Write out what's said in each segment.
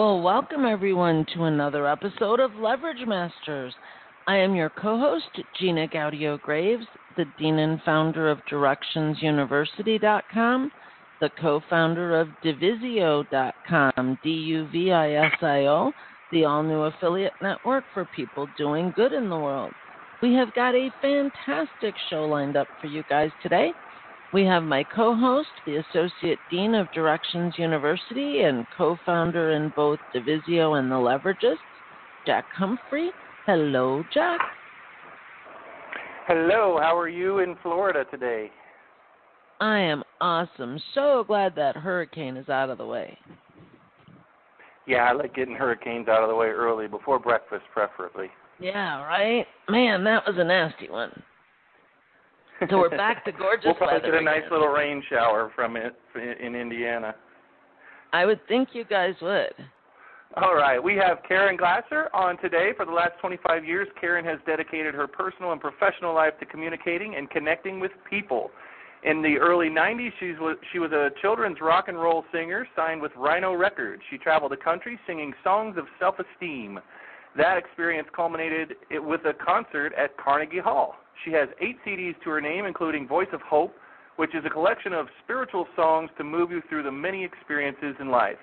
Well, welcome everyone to another episode of Leverage Masters. I am your co host, Gina Gaudio Graves, the Dean and founder of DirectionsUniversity.com, the co founder of Duvisio.com, D U V I S I O, the all new affiliate network for people doing good in the world. We have got a fantastic show lined up for you guys today. We have my co host, the Associate Dean of Directions University and co founder in both Duvisio and the Leverages, Jack Humphrey. Hello, Jack. Hello, how are you in Florida today? I am awesome. So glad that hurricane is out of the way. Yeah, I like getting hurricanes out of the way early, before breakfast, preferably. Yeah, right? Man, that was a nasty one. So we're back to gorgeous we'll probably get a nice again. little rain shower from it in Indiana. I would think you guys would. All right, we have Karen Glasser on today. For the last 25 years, Karen has dedicated her personal and professional life to communicating and connecting with people. In the early 90s, she was, she was a children's rock and roll singer signed with Rhino Records. She traveled the country singing songs of self esteem. That experience culminated with a concert at Carnegie Hall. She has eight CDs to her name, including Voice of Hope, which is a collection of spiritual songs to move you through the many experiences in life.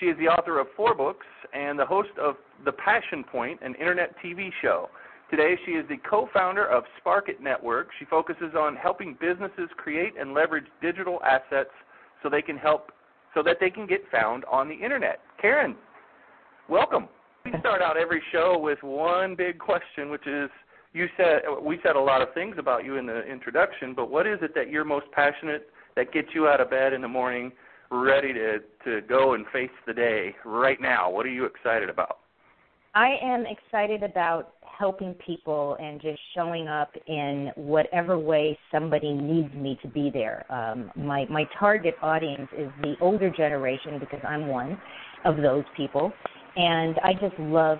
She is the author of four books and the host of The Passion Point, an internet TV show. Today, she is the co founder of Spark It Network. She focuses on helping businesses create and leverage digital assets so they can help so that they can get found on the internet. Karen, welcome. We start out every show with one big question, which is you said we said a lot of things about you in the introduction, but what is it that you're most passionate that gets you out of bed in the morning, ready to to go and face the day right now? What are you excited about? I am excited about helping people and just showing up in whatever way somebody needs me to be there. Um, my my target audience is the older generation because I'm one of those people, and I just love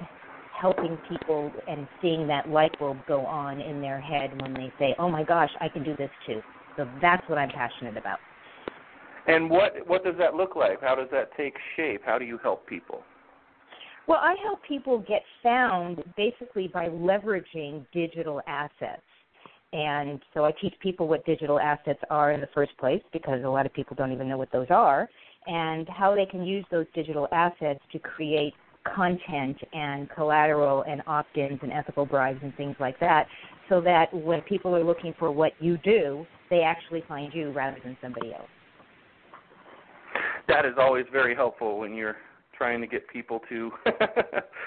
helping people and seeing that light bulb go on in their head when they say, "Oh my gosh, I can do this too." So that's what I'm passionate about. And what what does that look like? How does that take shape? How do you help people? Well, I help people get found basically by leveraging digital assets. And so I teach people what digital assets are in the first place because a lot of people don't even know what those are and how they can use those digital assets to create content and collateral and opt-ins and ethical bribes and things like that so that when people are looking for what you do, they actually find you rather than somebody else. That is always very helpful when you're trying to get people to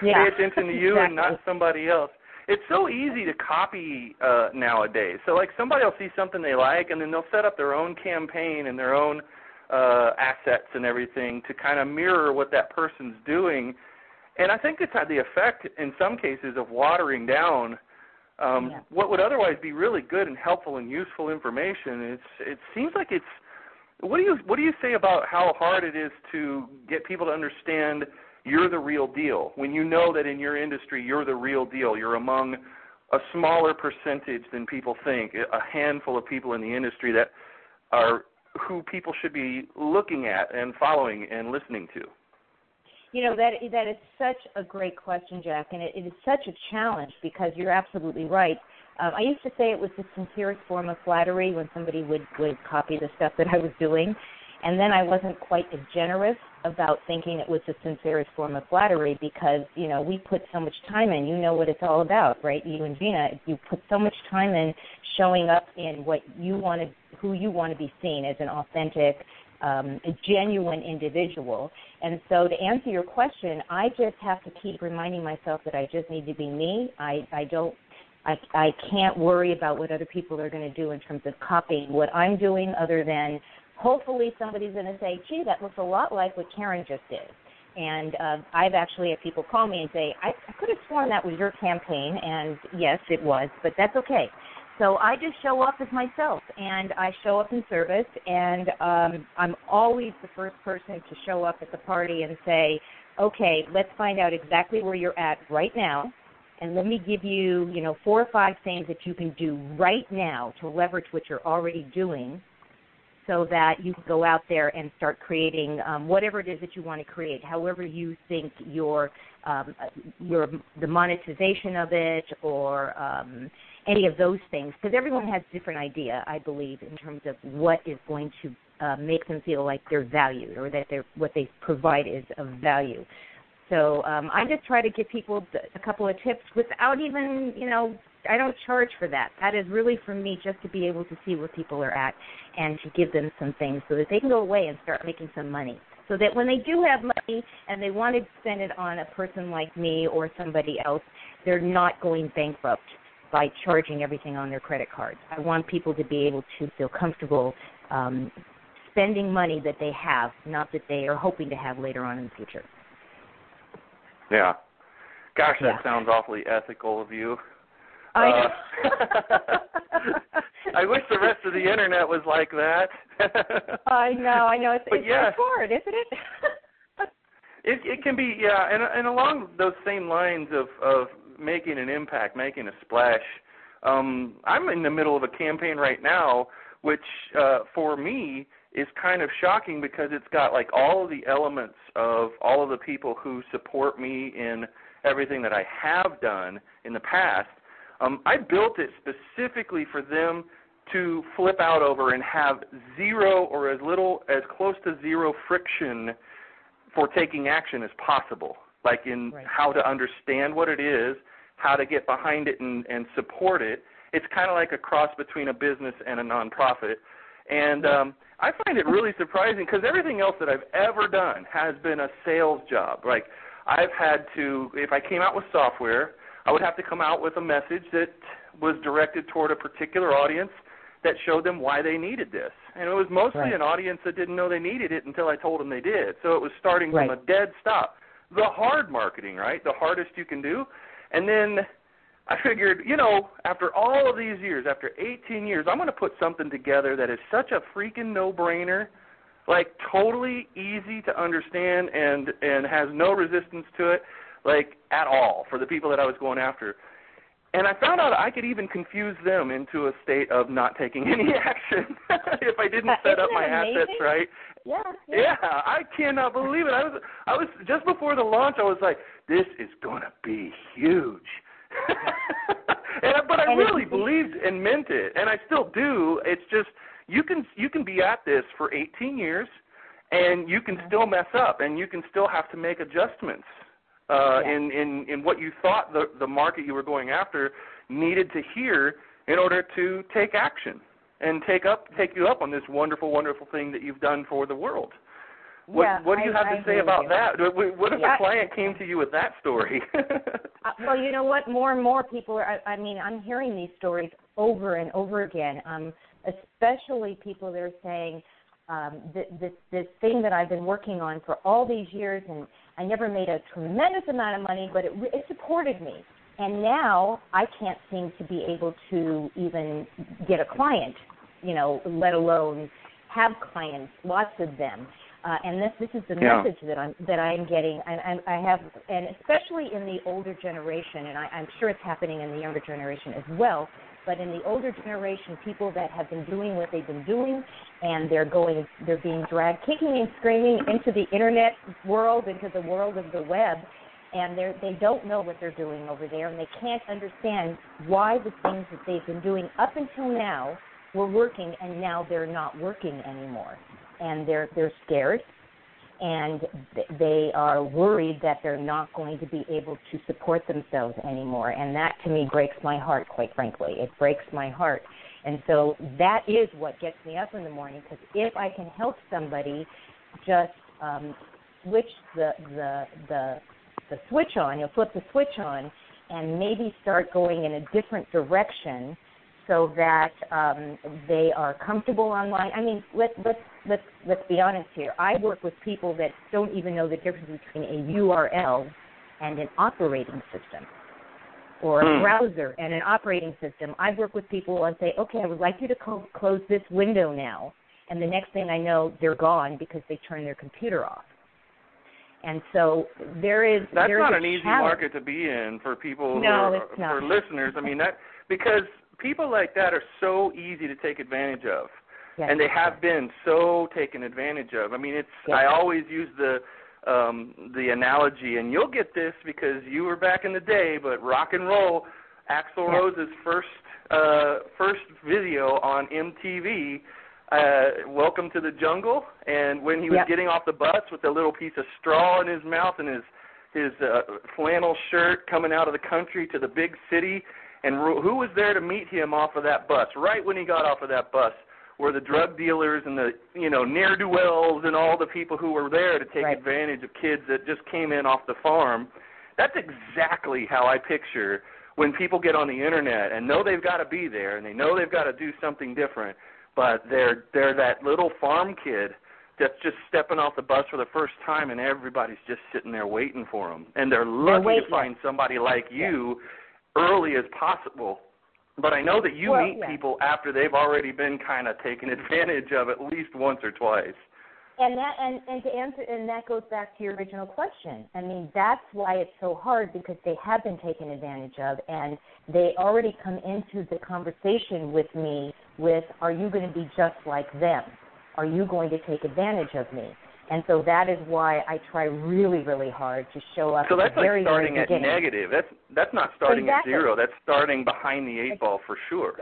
Yeah, pay attention to you and not somebody else. It's so easy to copy uh nowadays. So like somebody will see something they like and then they'll set up their own campaign and their own uh assets and everything to kind of mirror what that person's doing. And I think it's had the effect in some cases of watering down um Yeah. what would otherwise be really good and helpful and useful information. It's it seems like it's what do you what do you say about how hard it is to get people to understand you're the real deal when you know that in your industry you're the real deal you're among a smaller percentage than people think a handful of people in the industry that are who people should be looking at and following and listening to You know that that is such a great question, Jack, and it, it is such a challenge because you're absolutely right. Um, I used to say it was the sincerest form of flattery when somebody would would copy the stuff that I was doing, and then I wasn't quite as generous about thinking it was the sincerest form of flattery because you know we put so much time in. You know what it's all about, right? You and Gina, you put so much time in showing up in what you want to, who you want to be seen as an authentic, um, a genuine individual. And so to answer your question, I just have to keep reminding myself that I just need to be me. I, I don't I, I can't worry about what other people are going to do in terms of copying what I'm doing, other than hopefully somebody's going to say, gee, that looks a lot like what Karen just did. And uh, I've actually had people call me and say, I, I could have sworn that was your campaign, and yes, it was, but that's okay. So I just show up as myself, and I show up in service, and um, I'm always the first person to show up at the party and say, okay, let's find out exactly where you're at right now, and let me give you, you know, four or five things that you can do right now to leverage what you're already doing so that you can go out there and start creating um, whatever it is that you want to create, however you think your um, your the monetization of it or um, any of those things, because everyone has a different idea, I believe, in terms of what is going to uh, make them feel like they're valued or that they're what they provide is of value. So um, I just try to give people a couple of tips without even, you know, I don't charge for that. That is really for me just to be able to see where people are at and to give them some things so that they can go away and start making some money. So that when they do have money and they want to spend it on a person like me or somebody else, they're not going bankrupt by charging everything on their credit cards. I want people to be able to feel comfortable um, spending money that they have, not that they are hoping to have later on in the future. Yeah. Gosh, that Yeah. sounds awfully ethical of you. I Uh. I wish the rest of the internet was like that. I know, I know. It's, But it's yeah. hard, isn't it? It it can be yeah, and and along those same lines of of making an impact, making a splash. Um, I'm in the middle of a campaign right now, which uh, for me is kind of shocking because it's got like all of the elements of all of the people who support me in everything that I have done in the past. Um, I built it specifically for them to flip out over and have zero or as little as close to zero friction for taking action as possible, like in Right. how to understand what it is, how to get behind it and, and support it. It's kind of like a cross between a business and a nonprofit. And um, I find it really surprising because everything else that I've ever done has been a sales job. Like I've had to, if I came out with software, I would have to come out with a message that was directed toward a particular audience that showed them why they needed this. And it was mostly Right. an audience that didn't know they needed it until I told them they did. So it was starting Right. from a dead stop. The hard marketing, right? The hardest you can do. And then I figured, you know, after all of these years, after 18 years, I'm going to put something together that is such a freaking no-brainer, like totally easy to understand and and has no resistance to it, like at all for the people that I was going after. And I found out I could even confuse them into a state of not taking any action if I didn't set up Isn't my that assets right. yeah, Yeah, I cannot believe it. I was I was just before the launch I was like, this is going to be huge. and but I really believed and meant it, and I still do. It's just you can you can be at this for 18 years and you can still mess up and you can still have to make adjustments uh Yeah. in in in what you thought the the market you were going after needed to hear in order to take action and take up take you up on this wonderful wonderful thing that you've done for the world. What Yeah, what do you I- have to agree say about you. that? What- What if Yeah. a client came to you with that story? Uh, well, you know what? More and more people are. I, I mean, I'm hearing these stories over and over again. Um, especially people that are saying um, th- this this thing that I've been working on for all these years, and I never made a tremendous amount of money, but it, it supported me. And now I can't seem to be able to even get a client, you know, let alone have clients, lots of them. Uh, and this this is the Yeah. message that I'm that I'm getting. And and I have, and especially in the older generation, and I, I'm sure it's happening in the younger generation as well. But in the older generation, people that have been doing what they've been doing, and they're going, they're being dragged kicking and screaming into the internet world, into the world of the web, and they they don't know what they're doing over there, and they can't understand why the things that they've been doing up until now were working, and now they're not working anymore, and they're they're scared, and they are worried that they're not going to be able to support themselves anymore, and that to me breaks my heart, quite frankly. It breaks my heart, and so that is what gets me up in the morning. Because if I can help somebody, just um, switch the the the the switch on, you'll flip the switch on, and maybe start going in a different direction so that um, they are comfortable online. I mean, let let's let's let's be honest here. I work with people that don't even know the difference between a URL and an operating system or a Hmm. browser and an operating system. I work with people and say, okay, I would like you to co- close this window now. And the next thing I know, they're gone because they turned their computer off. And so there is That's there is not a an easy challenge. market to be in for people who No, are, it's not. for listeners. I mean that because people like that are so easy to take advantage of. Yes. and they have been so taken advantage of. I mean, it's Yes. I always use the um the analogy and you'll get this because you were back in the day, but rock and roll Axl Yeah. Rose's first uh first video on MTV uh Welcome to the Jungle and when he was Yeah. getting off the bus with a little piece of straw in his mouth and his his uh, flannel shirt coming out of the country to the big city and who was there to meet him off of that bus right when he got off of that bus were the drug dealers and the you know ne'er do wells and all the people who were there to take Right. advantage of kids that just came in off the farm. That's exactly how I picture when people get on the internet and know they've got to be there and they know they've got to do something different, but they're they're that little farm kid that's just stepping off the bus for the first time and everybody's just sitting there waiting for them and they're lucky waiting. to find somebody like you early as possible but I know that you Well, meet yeah. people after they've already been kind of taken advantage of at least once or twice. And that and, and to answer and that goes back to your original question. I mean, that's why it's so hard because they have been taken advantage of and they already come into the conversation with me with are you going to be just like them? Are you going to take advantage of me? And so that is why I try really, really hard to show up So at that's like very, starting very at beginning. negative. That's that's not starting Exactly. at zero. That's starting behind the eight ball for sure.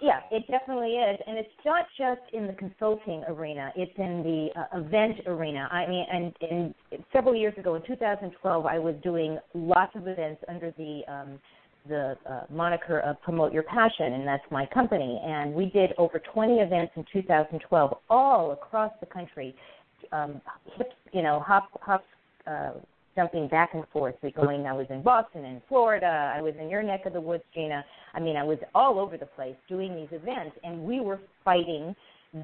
Yeah, it definitely is, and it's not just in the consulting arena; it's in the uh, event arena. I mean, and, and several years ago, in 2012, I was doing lots of events under the um, the uh, moniker of Promote Your Passion, and that's my company. And we did over 20 events in 2012, all across the country. Um, hip, you know, hop, hop, uh, jumping back and forth. We going. I was in Boston, in Florida. I was in your neck of the woods, Gina. I mean, I was all over the place doing these events, and we were fighting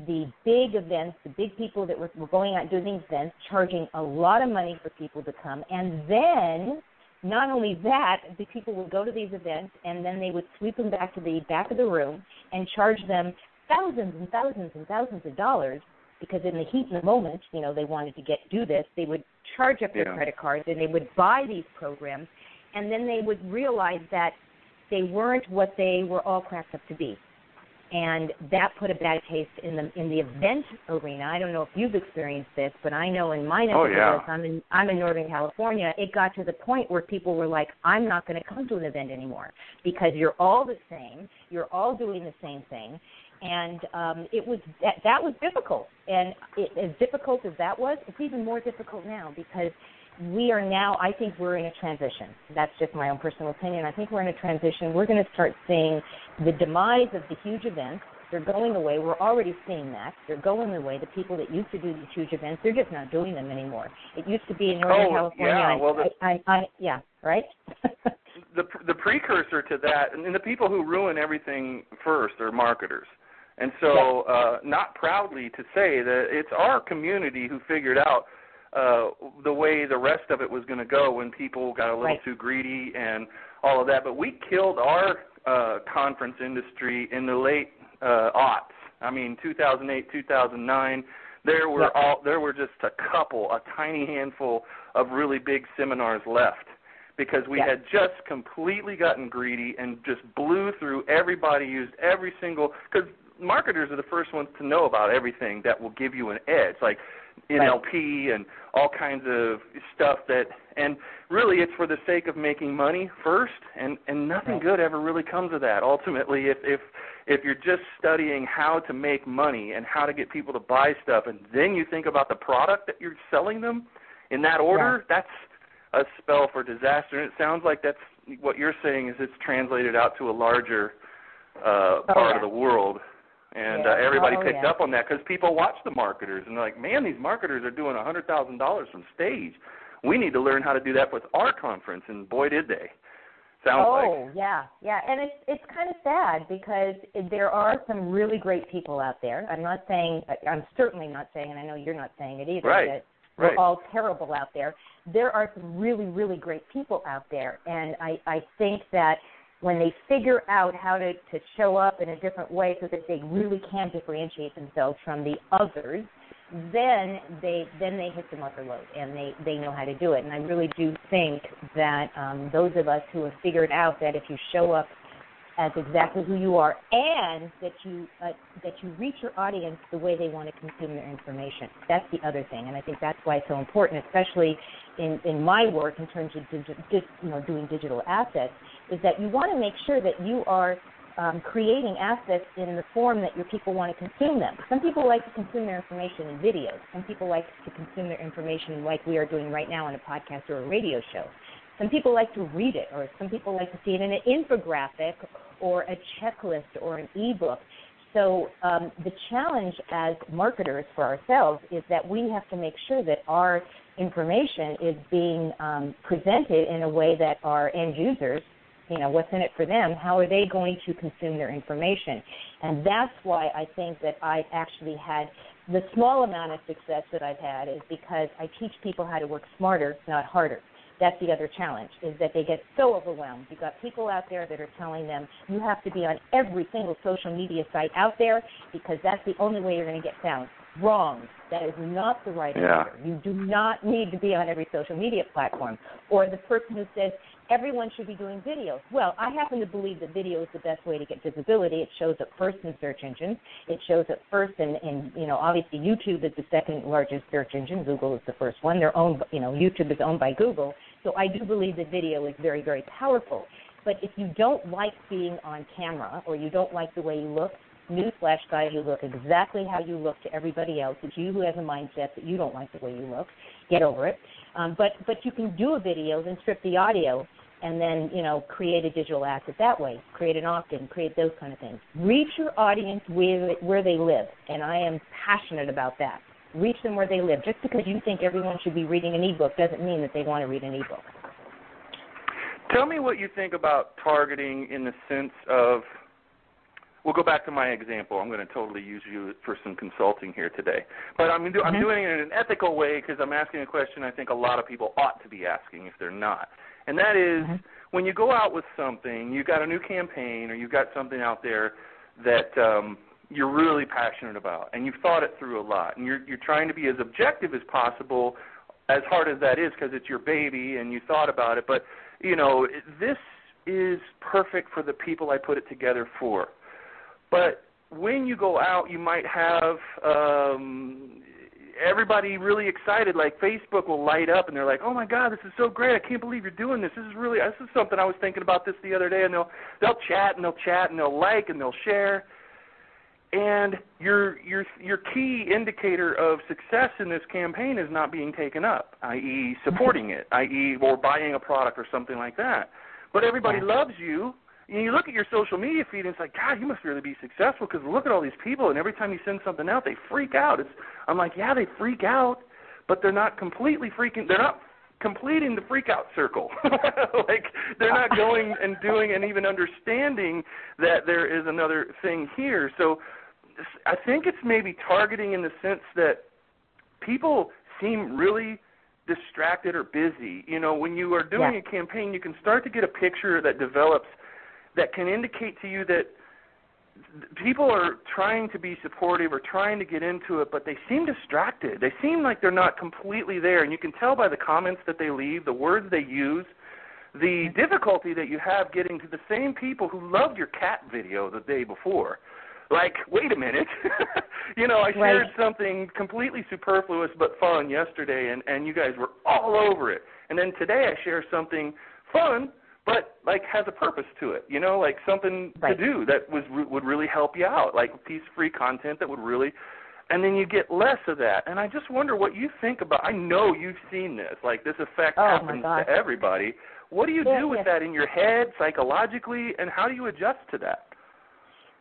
the big events, the big people that were, were going out doing these events, charging a lot of money for people to come, and then not only that, the people would go to these events and then they would sweep them back to the back of the room and charge them thousands and thousands and thousands of dollars because in the heat and the moment, you know, they wanted to get do this. They would charge up their Yeah. credit cards and they would buy these programs, and then they would realize that they weren't what they were all cracked up to be, and that put a bad taste in the in the event arena. I don't know if you've experienced this, but I know in my neck Oh, yeah. I'm in I'm in Northern California. It got to the point where people were like, "I'm not going to come to an event anymore because you're all the same. You're all doing the same thing." And um, it was that, that was difficult, and it, as difficult as that was, it's even more difficult now because we are now. I think we're in a transition. That's just my own personal opinion. I think we're in a transition. We're going to start seeing the demise of the huge events. They're going away. We're already seeing that. They're going away. The people that used to do these huge events, they're just not doing them anymore. It used to be in Northern Oh, California. yeah, well, the- I, I, I, yeah, right. The the precursor to that, and the people who ruin everything first are marketers. And so, uh, not proudly to say that it's our community who figured out uh, the way the rest of it was going to go when people got a little Right. too greedy and all of that. But we killed our uh, conference industry in the late uh, aughts. I mean, 2008, 2009. There were Yep. all there were just a couple, a tiny handful of really big seminars left because we had just completely gotten greedy and just blew through everybody used every single because marketers are the first ones to know about everything that will give you an edge like NLP and all kinds of stuff that and really it's for the sake of making money first and and nothing Right. good ever really comes of that. Ultimately if if if you're just studying how to make money and how to get people to buy stuff and then you think about the product that you're selling them in that order that's a spell for disaster. And it sounds like that's what you're saying is it's translated out to a larger uh Oh, part yeah. of the world and Yeah. uh, everybody Oh, picked yeah. up on that because people watch the marketers and they're like man these marketers are doing a hundred thousand dollars from stage we need to learn how to do that with our conference and boy did they Sounds oh, like. yeah, yeah, and it's it's kind of sad because there are some really great people out there. I'm not saying, I'm certainly not saying, and I know you're not saying it either. Right. That we're all terrible out there. There are some really, really great people out there, and I I think that when they figure out how to to show up in a different way so that they really can differentiate themselves from the others, then they then they hit the mother load and they they know how to do it. And I really do think that um, those of us who have figured out that if you show up as exactly who you are and that you uh, that you reach your audience the way they want to consume their information. That's the other thing, and I think that's why it's so important, especially in in my work in terms of digi- just you know doing digital assets, is that you want to make sure that you are um, creating assets in the form that your people want to consume them. Some people like to consume their information in videos. Some people like to consume their information like we are doing right now on a podcast or a radio show. Some people like to read it, or some people like to see it in an infographic or a checklist or an ebook. So um, the challenge as marketers for ourselves is that we have to make sure that our information is being um, presented in a way that our end users, you know, what's in it for them, how are they going to consume their information? And that's why I think that I actually had the small amount of success that I've had is because I teach people how to work smarter, not harder that's the other challenge is that they get so overwhelmed. You've got people out there that are telling them you have to be on every single social media site out there because that's the only way you're going to get found. Wrong. That is not the right Yeah. answer. You do not need to be on every social media platform. Or the person who says everyone should be doing videos. Well, I happen to believe that video is the best way to get visibility. It shows up first in search engines. It shows up first in, in you know, obviously YouTube is the second largest search engine. Google is the first one. They're owned, you know, YouTube is owned by Google. So I do believe that video is very, very powerful. But if you don't like being on camera or you don't like the way you look, newsflash guys, you look exactly how you look to everybody else. It's you who has a mindset that you don't like the way you look. Get over it. Um, but but you can do a video, then strip the audio, and then you know create a digital asset that way. Create an opt-in, create those kind of things. Reach your audience where where they live, and I am passionate about that. Reach them where they live. Just because you think everyone should be reading an ebook doesn't mean that they want to read an ebook. Tell me what you think about targeting in the sense of. We'll go back to my example. I'm going to totally use you for some consulting here today, but I'm do, I'm Mhm. doing it in an ethical way because I'm asking a question I think a lot of people ought to be asking if they're not, and that is, Mhm. when you go out with something, you've got a new campaign or you've got something out there that um, you're really passionate about, and you've thought it through a lot, and you're you're trying to be as objective as possible, as hard as that is because it's your baby and you thought about it, but you know this is perfect for the people I put it together for. But when you go out, you might have um, everybody really excited. Like Facebook will light up, and they're like, "Oh my God, this is so great! I can't believe you're doing this. This is really this is something I was thinking about this the other day." And they'll they'll chat and they'll chat and they'll like and they'll share. And your your your key indicator of success in this campaign is not being taken up, i.e., mm-hmm. supporting it, i.e., or buying a product or something like that. But everybody loves you, and you look at your social media feed and it's like, God, you must really be successful because look at all these people, and every time you send something out, they freak out. It's, I'm like, yeah, they freak out, but they're not completely freaking. They're not completing the freak out circle. like they're not going and doing and even understanding that there is another thing here. So I think it's maybe targeting in the sense that people seem really distracted or busy. You know, when you are doing Yeah. a campaign, you can start to get a picture that develops that can indicate to you that people are trying to be supportive or trying to get into it, but they seem distracted. They seem like they're not completely there, and you can tell by the comments that they leave, the words they use, the difficulty that you have getting to the same people who loved your cat video the day before. Like, wait a minute. you know, I shared Right. something completely superfluous but fun yesterday, and and you guys were all over it. And then today I share something fun but like has a purpose to it. You know, like something Right. to do that was would really help you out, like piece free content that would really. And then you get less of that. And I just wonder what you think about. I know you've seen this. Like this effect Oh, happens to everybody. What do you Yeah, do with yeah. that in your head psychologically, and how do you adjust to that?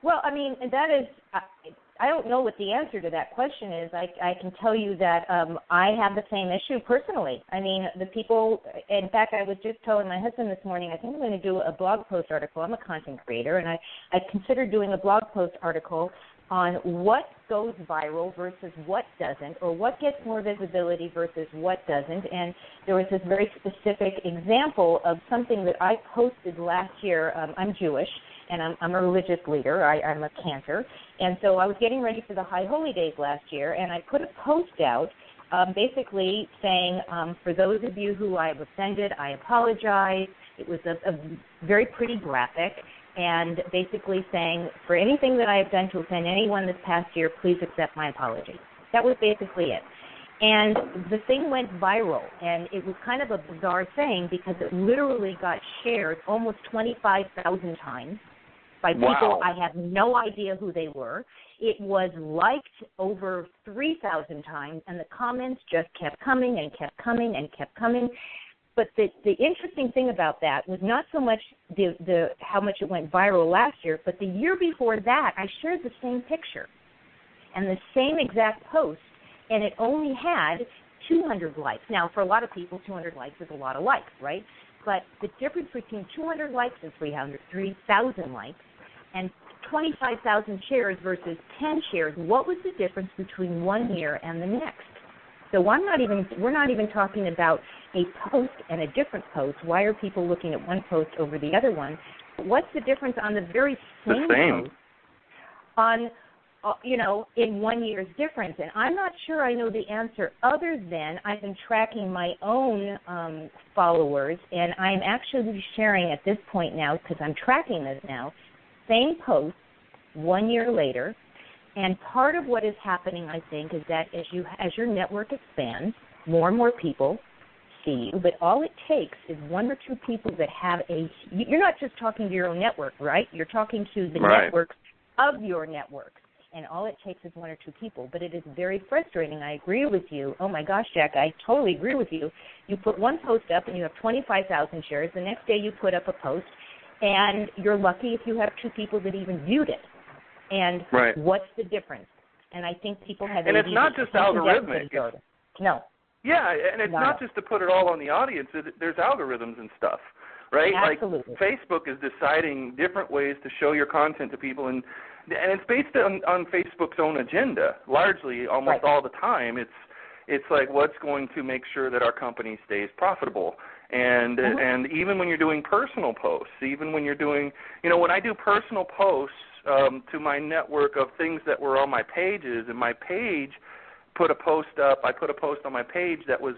Well, I mean, that is, I, don't know what the answer to that question is. I, I can tell you that um, I have the same issue personally. I mean, the people. In fact, I was just telling my husband this morning. I think I'm going to do a blog post article. I'm a content creator, and I I considered doing a blog post article on what goes viral versus what doesn't, or what gets more visibility versus what doesn't. And there was this very specific example of something that I posted last year. Um, I'm Jewish, and I'm, I'm a religious leader. I, I'm a cantor, and so I was getting ready for the High Holy Days last year, and I put a post out. Um, basically saying, um, for those of you who I have offended, I apologize. It was a, a very pretty graphic, and basically saying, for anything that I have done to offend anyone this past year, please accept my apology. That was basically it. And the thing went viral, and it was kind of a bizarre thing because it literally got shared almost 25,000 times by people Wow. I have no idea who they were. It was liked over 3,000 times, and the comments just kept coming and kept coming and kept coming. But the the interesting thing about that was not so much the the how much it went viral last year, but the year before that, I shared the same picture and the same exact post, and it only had 200 likes. Now, for a lot of people, 200 likes is a lot of likes, right? But the difference between 200 likes and 300, 3,000 likes and 25,000 shares versus 10 shares, what was the difference between one year and the next? So I'm not even we're not even talking about a post and a different post. Why are people looking at one post over the other one? What's the difference on the very same, The same, post on uh, you know in one year's difference? And I'm not sure I know the answer other than I've been tracking my own um, followers, and I'm actually sharing at this point now because I'm tracking this now. Same post one year later and part of what is happening, I think, is that as you as your network expands, more and more people see you. But all it takes is one or two people that have a. You're not just talking to your own network, right? You're talking to the Right. networks of your networks, and all it takes is one or two people. But it is very frustrating. I agree with you. Oh my gosh, Jack, I totally agree with you. You put one post up and you have 25,000 shares. The next day you put up a post, and you're lucky if you have two people that even viewed it. And Right. what's the difference? And I think people have And it's not just algorithmic. No, Yeah, and it's No. not just to put it all on the audience. It, there's algorithms and stuff, right? Absolutely. Like Facebook is deciding different ways to show your content to people, and and it's based on on Facebook's own agenda. Largely, almost Right. all the time, it's it's like what's going to make sure that our company stays profitable. And Mhm. and even when you're doing personal posts, even when you're doing, you know, when I do personal posts um, to my network of things that were on my pages, and my page put a post up. I put a post on my page that was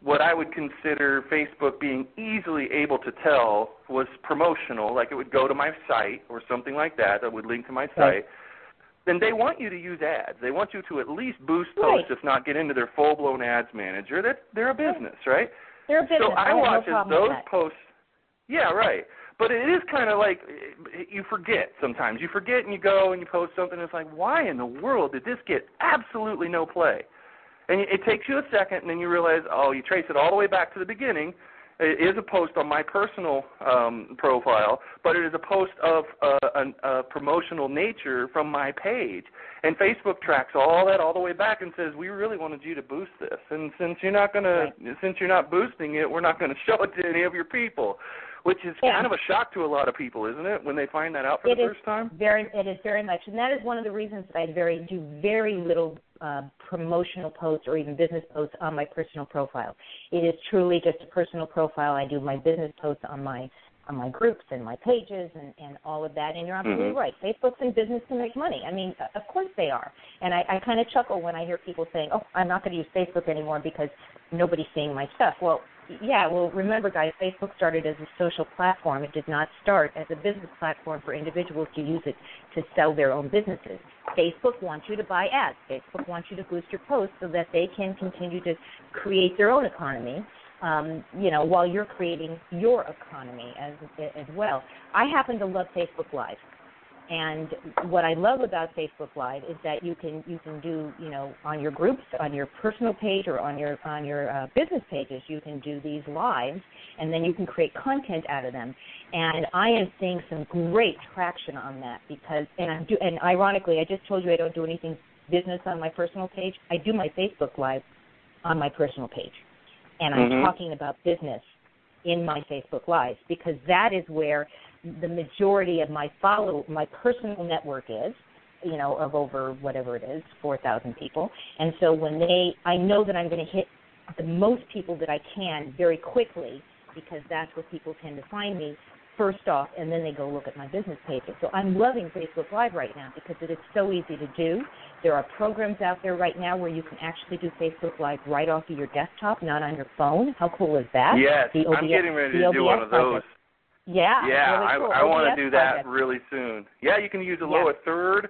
what I would consider Facebook being easily able to tell was promotional, like it would go to my site or something like that that would link to my site. Right. Then they want you to use ads. They want you to at least boost Right. posts, if not get into their full blown ads manager. That they're a business, right? They're a business. So I have watch no as problem with those posts. Yeah, right. But it is kind of like you forget sometimes. You forget and you go and you post something. And it's like, why in the world did this get absolutely no play? And it takes you a second, and then you realize, oh, you trace it all the way back to the beginning. It is a post on my personal um, profile, but it is a post of uh, an, a promotional nature from my page. And Facebook tracks all that all the way back and says, we really wanted you to boost this. And since you're not going to, since you're not boosting it, we're not going to show it to any of your people, which is Yeah. kind of a shock to a lot of people, isn't it, when they find that out for It the first time? Very, it is very much, and that is one of the reasons that I very do very little uh, promotional posts or even business posts on my personal profile. It is truly just a personal profile. I do my business posts on my on my groups and my pages and and all of that. And you're absolutely Mhm. right. Facebook's in business to make money. I mean, of course they are. And I, I kind of chuckle when I hear people saying, "Oh, I'm not going to use Facebook anymore because nobody's seeing my stuff." Well, yeah, well, remember, guys, Facebook started as a social platform. It did not start as a business platform for individuals to use it to sell their own businesses. Facebook wants you to buy ads. Facebook wants you to boost your posts so that they can continue to create their own economy. Um, you know, while you're creating your economy as as well. I happen to love Facebook Live. And what I love about Facebook Live is that you can you can do you know on your groups, on your personal page, or on your on your uh, business pages, you can do these lives, and then you can create content out of them. And I am seeing some great traction on that because and I'm do and ironically, I just told you I don't do anything business on my personal page. I do my Facebook Live on my personal page, and I'm Mhm. talking about business in my Facebook Lives because that is where the majority of my follow my personal network is you know of over whatever it is 4000 people. And so when they i know that i'm going to hit the most people that i can very quickly because that's where people tend to find me first off and then they go look at my business pages. So i'm loving facebook live right now because it is so easy to do. There are programs out there right now where you can actually do facebook live right off of your desktop not on your phone. How cool is that? Yes, the I'm getting ready to do one of those. project. Yeah Yeah, really cool. I, I want to do that project. really soon. Yeah, you can use a Yeah. lower third.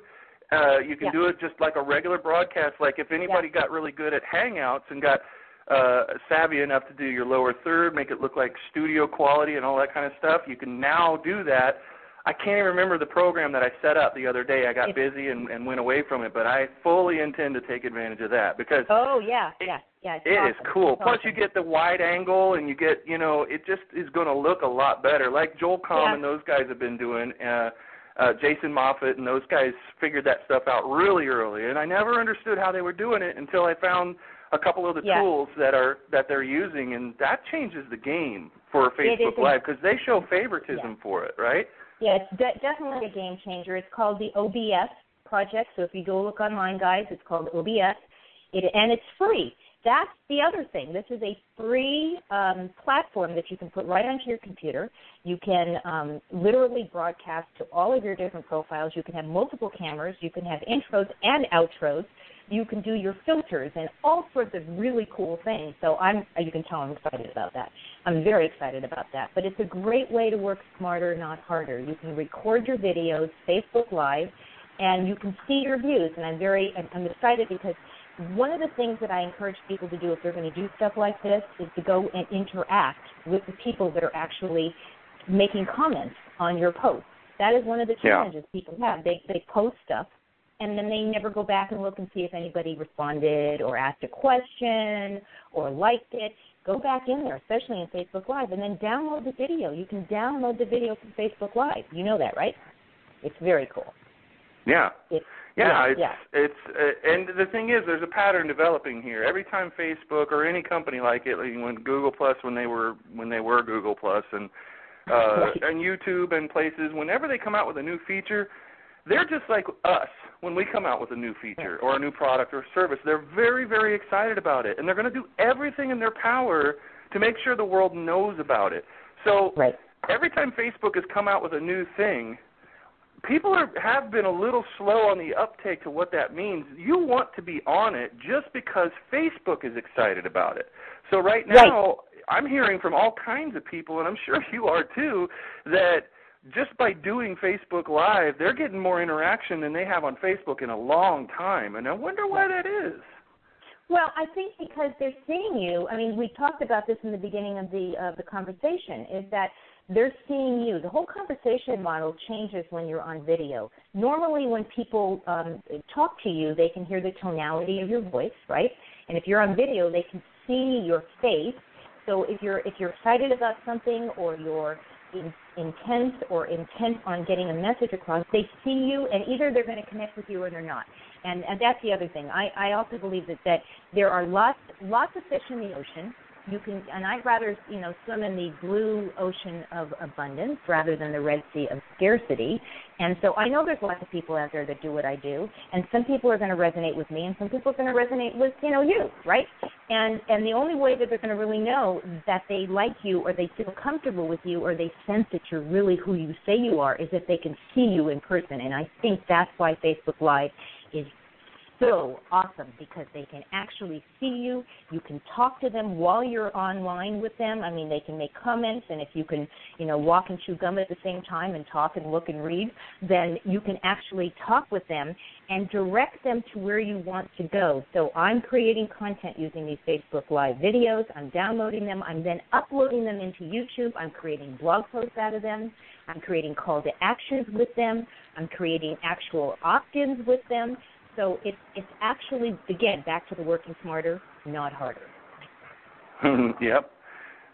Uh, you can Yeah. do it just like a regular broadcast. Like if anybody got really good at Hangouts and got uh, savvy enough to do your lower third, make it look like studio quality and all that kind of stuff, you can now do that. I can't even remember the program that I set up the other day. I got busy and, and went away from it, but I fully intend to take advantage of that because Oh yeah, It- yeah, yeah. It's it awesome. is cool. It's Plus, awesome. you get the wide angle, and you get, you know, it just is going to look a lot better. Like Joel Comm Yeah. and those guys have been doing. Uh, uh, Jason Moffatt and those guys figured that stuff out really early, and I never understood how they were doing it until I found a couple of the Yeah. tools that are that they're using, and that changes the game for Facebook Live because they show favoritism Yeah. for it, right? Yeah, it's de- definitely a game changer. It's called the OBS project. So if you go look online, guys, it's called OBS. It and it's free. That's the other thing. This is a free um, platform that you can put right onto your computer. You can um, literally broadcast to all of your different profiles. You can have multiple cameras. You can have intros and outros. You can do your filters and all sorts of really cool things. So I'm, you can tell I'm excited about that. I'm very excited about that. But it's a great way to work smarter, not harder. You can record your videos, Facebook Live, and you can see your views. And I'm very, I'm, excited because one of the things that I encourage people to do if they're going to do stuff like this is to go and interact with the people that are actually making comments on your posts. That is one of the Yeah. challenges people have. They they post stuff and then they never go back and look and see if anybody responded or asked a question or liked it. Go back in there, especially in Facebook Live, and then download the video. You can download the video from Facebook Live. You know that, right? It's very cool. Yeah. It's Yeah, Yeah, it's yeah. it's uh, and the thing is, there's a pattern developing here. Every time Facebook or any company like it, like when Google Plus, when they were when they were Google Plus, and uh, Right. and YouTube and places, whenever they come out with a new feature, they're just like us when we come out with a new feature or a new product or service. They're very very excited about it, and they're going to do everything in their power to make sure the world knows about it. So right. every time Facebook has come out with a new thing, people are have been a little slow on the uptake to what that means. You want to be on it just because Facebook is excited about it. So right now, I'm hearing from all kinds of people, and I'm sure you are too, that just by doing Facebook Live, they're getting more interaction than they have on Facebook in a long time. And I wonder why that is. Well, I think because they're seeing you. I mean, we talked about this in the beginning of the of the conversation. Is that they're seeing you. The whole conversation model changes when you're on video. Normally, when people um, talk to you, they can hear the tonality of your voice, right? And if you're on video, they can see your face. So if you're if you're excited about something or you're in, intense or intent on getting a message across, they see you, and either they're going to connect with you or they're not. And, and that's the other thing. I, I also believe that, that there are lots lots of fish in the ocean. You can, and I'd rather you know swim in the blue ocean of abundance rather than the red sea of scarcity. And so I know there's lots of people out there that do what I do, and some people are going to resonate with me, and some people are going to resonate with you know you, right? And and the only way that they're going to really know that they like you or they feel comfortable with you or they sense that you're really who you say you are is if they can see you in person. And I think that's why Facebook Live is so awesome because they can actually see you. You can talk to them while you're online with them. I mean, they can make comments, and if you can, you know, walk and chew gum at the same time and talk and look and read, then you can actually talk with them and direct them to where you want to go. So I'm creating content using these Facebook Live videos. I'm downloading them. I'm then uploading them into YouTube. I'm creating blog posts out of them. I'm creating call to actions with them. I'm creating actual opt-ins with them. So it's it's actually again back to the working smarter, not harder. yep.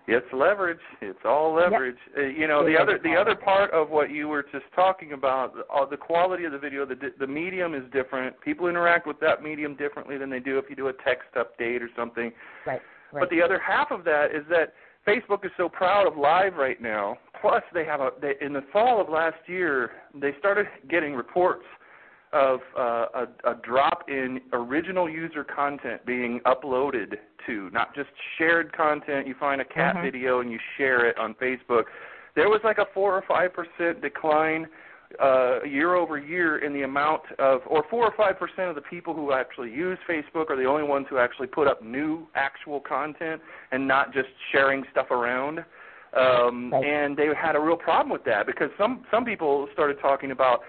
It's leverage. It's all leverage. Yep. Uh, you know, the other the other part of what you were just talking about, uh, the quality of the video, the the medium is different. People interact with that medium differently than they do if you do a text update or something. Right. Right. But the other half of that is that Facebook is so proud of live right now. Plus, they have a they, in the fall of last year, they started getting reports of uh, a, a drop in original user content being uploaded to, not just shared content. You find a cat Mhm. video and you share it on Facebook. There was like a four or five percent decline uh, year over year in the amount of, or four or five percent of the people who actually use Facebook are the only ones who actually put up new actual content and not just sharing stuff around. Um, Right. And they had a real problem with that because some some people started talking about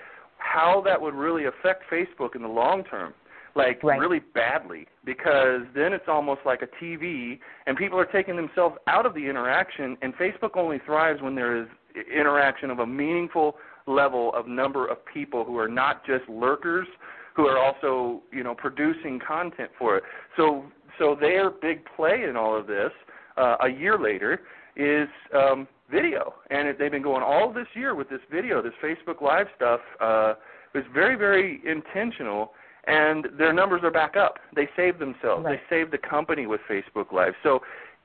how that would really affect Facebook in the long term, like Right. really badly, because then it's almost like a TV, and people are taking themselves out of the interaction. And Facebook only thrives when there is interaction of a meaningful level of number of people who are not just lurkers, who are also you know producing content for it. So so their big play in all of this, uh, a year later, is um, video, and it, they've been going all this year with this video, this Facebook Live stuff. Uh, it was very, very intentional, and their numbers are back up. They saved themselves. Right. They saved the company with Facebook Live. So,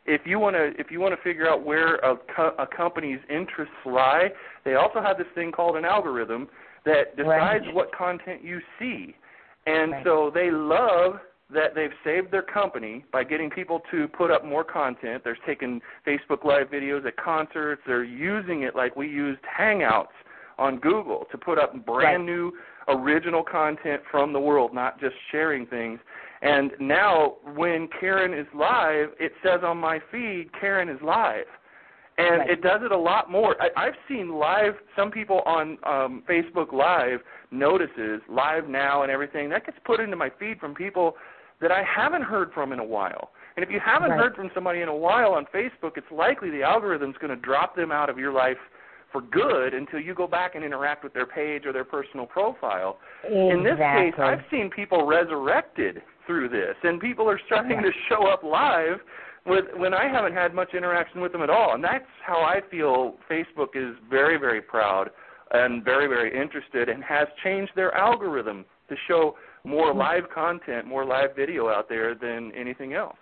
if you want to, if you want to figure out where a, co- a company's interests lie, they also have this thing called an algorithm that decides Right. what content you see, and Right. so they love that they've saved their company by getting people to put up more content. They're taking Facebook Live videos at concerts. They're using it like we used Hangouts on Google to put up brand Right. new original content from the world, not just sharing things. And now when Karen is live, it says on my feed Karen is live. And Right. it does it a lot more. I, I've seen live some people on um, Facebook Live notices live now and everything that gets put into my feed from people that I haven't heard from in a while. And if you haven't Right. heard from somebody in a while on Facebook, it's likely the algorithm's going to drop them out of your life for good until you go back and interact with their page or their personal profile. In this case, I've seen people resurrected through this, and people are starting to show up live with when I haven't had much interaction with them at all. And that's how I feel Facebook is very, very proud and very, very interested and has changed their algorithm to show more Mm-hmm. live content, more live video out there than anything else.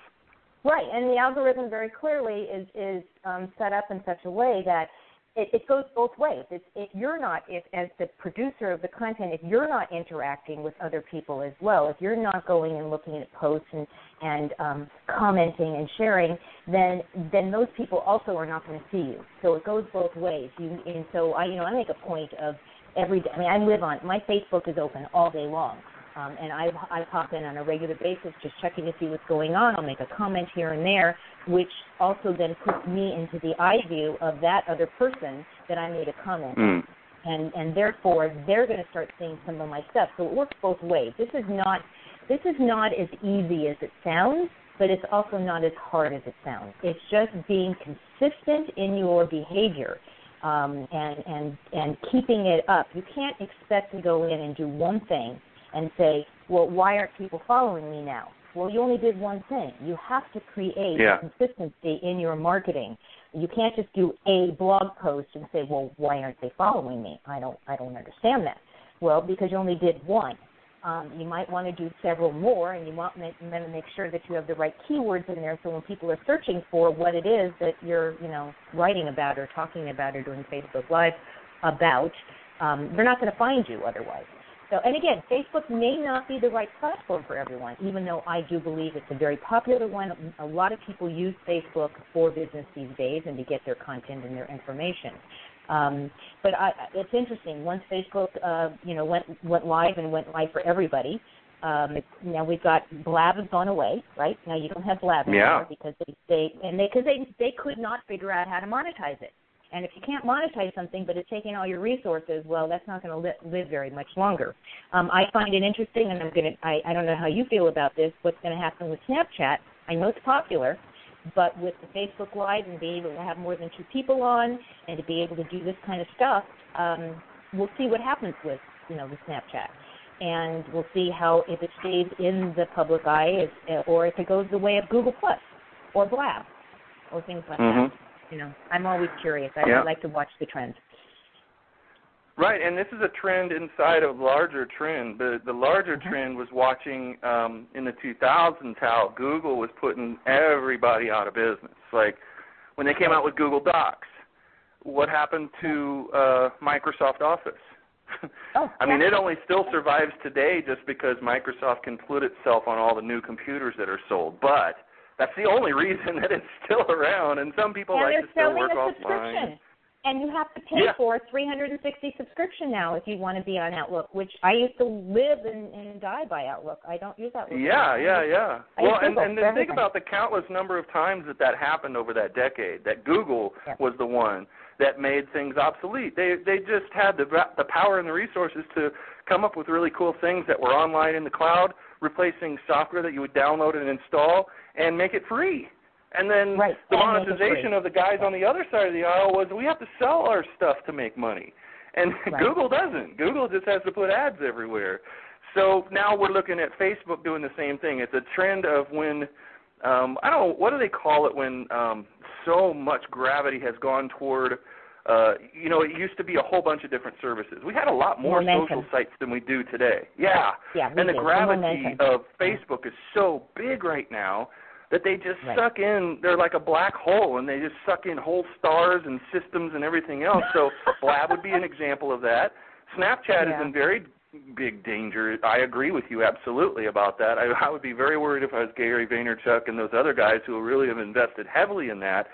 Right, and the algorithm very clearly is is um, set up in such a way that it, it goes both ways. It's, if you're not, if as the producer of the content, if you're not interacting with other people as well, if you're not going and looking at posts and and um, commenting and sharing, then then those people also are not going to see you. So it goes both ways. You and so I you know I make a point of every day. I mean I live on my Facebook is open all day long. Um, and I, I pop in on a regular basis, just checking to see what's going on. I'll make a comment here and there, which also then puts me into the eye view of that other person that I made a comment, on. and and therefore they're going to start seeing some of my stuff. So it works both ways. This is not this is not as easy as it sounds, but it's also not as hard as it sounds. It's just being consistent in your behavior. Um, and and and keeping it up. You can't expect to go in and do one thing and say, well, why aren't people following me now? Well, you only did one thing. You have to create Yeah. consistency in your marketing. You can't just do a blog post and say, well, why aren't they following me? I don't, I don't understand that. Well, because you only did one. Um, you might want to do several more, and you want to make, make sure that you have the right keywords in there. So when people are searching for what it is that you're, you know, writing about or talking about or doing Facebook Live about, um, they're not going to find you otherwise. So, and again, Facebook may not be the right platform for everyone, even though I do believe it's a very popular one. A lot of people use Facebook for business these days and to get their content and their information. Um, but I, it's interesting. Once Facebook, uh, you know, went went live and went live for everybody, Um, now we've got Blab has gone away, right? Now you don't have Blab anymore Yeah. because they they and they because they they could not figure out how to monetize it. And if you can't monetize something, but it's taking all your resources, well, that's not going to li- live very much longer. Um, I find it interesting, and I'm going to. I, don't know how you feel about this. What's going to happen with Snapchat? I know it's popular, but with the Facebook Live and being able to have more than two people on, and to be able to do this kind of stuff, um, we'll see what happens with you know the Snapchat, and we'll see how if it stays in the public eye, if, or if it goes the way of Google Plus or Blab or things like Mhm. that. You know, I'm always curious. I, Yeah. I like to watch the trends. Right, and this is a trend inside of larger trend. The the larger Mhm. trend was watching um, in the 2000s how Google was putting everybody out of business. Like when they came out with Google Docs, what happened to uh, Microsoft Office? Oh, I mean, it only still survives today just because Microsoft can put itself on all the new computers that are sold. But that's the only reason that it's still around. And some people like to still work a offline. And you have to pay Yeah. for a 360 subscription now if you want to be on Outlook, which I used to live and, and die by Outlook. I don't use Outlook. Yeah, anymore. yeah, yeah. I Well, and, and then think about the countless number of times that that happened over that decade. That Google Yeah. was the one that made things obsolete. They they just had the the power and the resources to come up with really cool things that were online in the cloud, replacing software that you would download and install, and make it free. And then Right, the monetization of the guys on the other side of the aisle was we have to sell our stuff to make money. And Right. Google doesn't. Google just has to put ads everywhere. So now we're looking at Facebook doing the same thing. It's a trend of when um I don't know what do they call it when um so much gravity has gone toward uh you know, it used to be a whole bunch of different services. We had a lot more Momentum. social sites than we do today. Yeah. Yeah, and the do. Gravity of Facebook is so big right now that they just Right. suck in they're like a black hole and they just suck in whole stars and systems and everything else. So Blab would be an example of that. Snapchat Yeah. is in very big danger. I agree with you absolutely about that. I, I would be very worried if I was Gary Vaynerchuk and those other guys who really have invested heavily in that.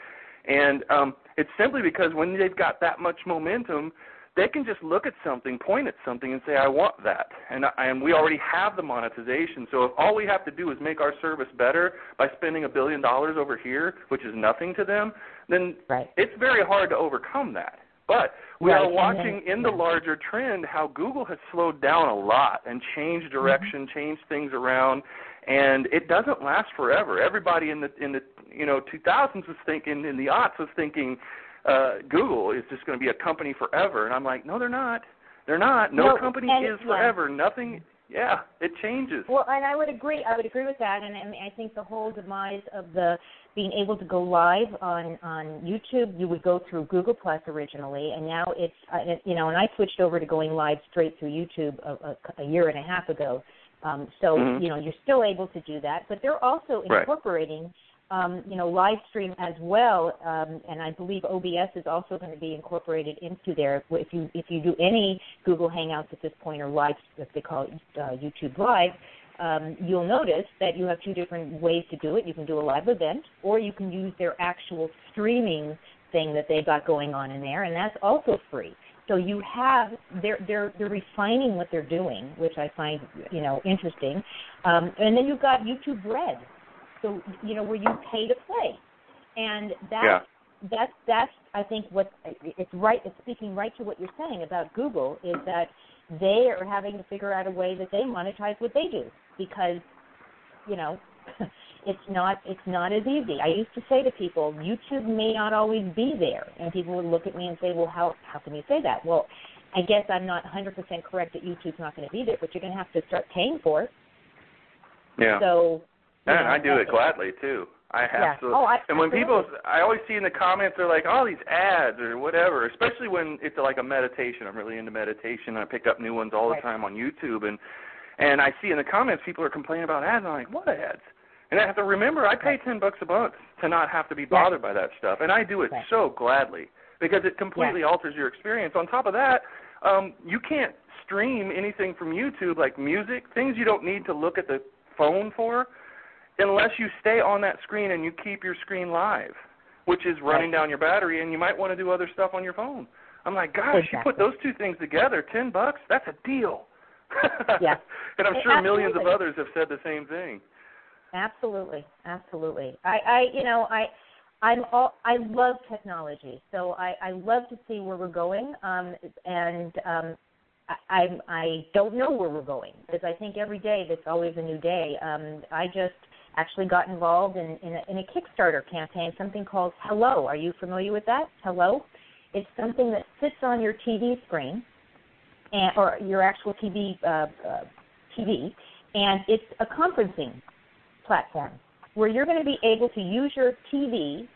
And um, it's simply because when they've got that much momentum, they can just look at something, point at something, and say, "I want that." And and we already have the monetization. So if all we have to do is make our service better by spending a billion dollars over here, which is nothing to them, then Right. it's very hard to overcome that. But we Right, are watching then- in the larger trend how Google has slowed down a lot and changed direction, changed things around, and it doesn't last forever. Everybody in the in the you know 2000s was thinking, in the aughts was thinking, uh, Google is just going to be a company forever, and I'm like, no, they're not. They're not. No, No, company is yeah. forever. Nothing. Yeah, it changes. Well, and I would agree. I would agree with that, and, and I think the whole demise of the being able to go live on on YouTube, you would go through Google Plus originally, and now it's uh, you know, and I switched over to going live straight through YouTube a, a, a year and a half ago. Um, so Mhm. you know, you're still able to do that, but they're also Right. incorporating. Um, you know, live stream as well, um, and I believe OBS is also going to be incorporated into there. If you if you do any Google Hangouts at this point or live, if they call it uh, YouTube Live, um, you'll notice that you have two different ways to do it. You can do a live event, or you can use their actual streaming thing that they've got going on in there, and that's also free. So you have they're they're they're refining what they're doing, which I find you know interesting. Um, and then you've got YouTube Red, so you know where you pay to play, and that's Yeah. that's that's I think what it's right. It's speaking right to what you're saying about Google is that they are having to figure out a way that they monetize what they do because you know it's not it's not as easy. I used to say to people, YouTube may not always be there, and people would look at me and say, well, how how can you say that? Well, I guess I'm not 100% correct that YouTube's not going to be there, but you're going to have to start paying for it. yeah. So And know, I do it gladly too. I Yeah. absolutely. Oh, I- and when people. I always see in the comments, they're like, "Oh, these ads or whatever." Especially when it's like a meditation. I'm really into meditation. I pick up new ones all the Right. time on YouTube, and and I see in the comments people are complaining about ads. And I'm like, "What ads?" And I have to remember, I pay ten bucks a month to not have to be bothered by that stuff, and I do it Right. so gladly because it completely alters your experience. On top of that, um, you can't stream anything from YouTube like music, things you don't need to look at the phone for unless you stay on that screen and you keep your screen live, which is running Right. down your battery, and you might want to do other stuff on your phone. I'm like, gosh, you put those two things together, ten bucks, that's a deal. Yeah. and I'm sure Absolutely. millions of others have said the same thing. Absolutely, absolutely. I, I, you know, I, I'm all. I love technology, so I, I love to see where we're going. Um, and um, I, I, I don't know where we're going because I think every day that's always a new day. Um, I just actually got involved in in a, in a Kickstarter campaign, something called Hello. Are you familiar with that? Hello. It's something that sits on your TV screen, and or your actual TV uh, uh, TV, and it's a conferencing platform where you're going to be able to use your TV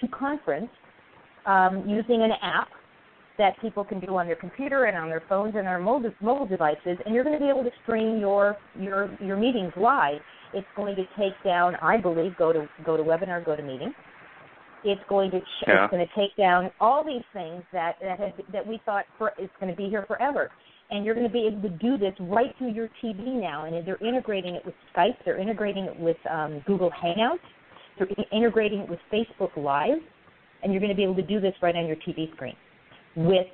to conference um, using an app that people can do on their computer and on their phones and their mobile, mobile devices, and you're going to be able to stream your your your meetings live. It's going to take down, I believe, go to go to webinar, go to meeting. It's going to Yeah. it's going to take down all these things that that that we thought for, it's going to be here forever and you're going to be able to do this right through your TV now. And they're integrating it with Skype, they're integrating it with um, Google Hangouts, they're integrating it with Facebook Live, and you're going to be able to do this right on your TV screen with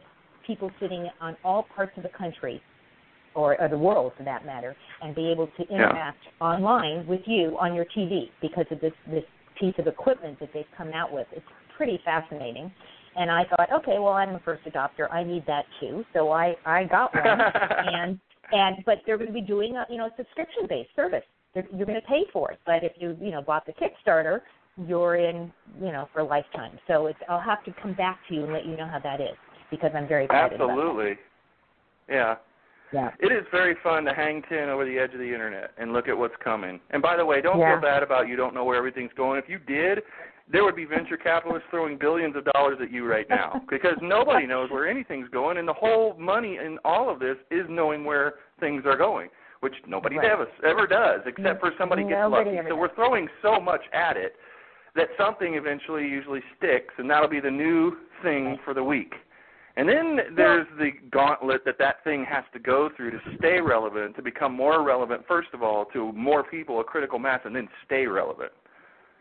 people sitting on all parts of the country or, or the world for that matter, and be able to interact online with you on your TV because of this this piece of equipment that they've come out with. It's pretty fascinating. And I thought, okay, well, I'm a first adopter. I need that too. So I I got one, and and but they're going to be doing a you know a subscription based service. They're, you're going to pay for it, but if you you know bought the Kickstarter, you're in you know for a lifetime. So it's I'll have to come back to you and let you know how that is because I'm very excited about it. Absolutely. Yeah. Yeah. It is very fun to hang ten over the edge of the internet and look at what's coming. And by the way, don't Yeah. feel bad about you don't know where everything's going. If you did, there would be venture capitalists throwing billions of dollars at you right now because nobody knows where anything's going, and the whole money in all of this is knowing where things are going, which nobody Right. ever ever does except for somebody gets Nobody lucky. So we're throwing so much at it that something eventually usually sticks, and that'll be the new thing for the week. And then there's the gauntlet that that thing has to go through to stay relevant, to become more relevant, first of all, to more people, a critical mass, and then stay relevant.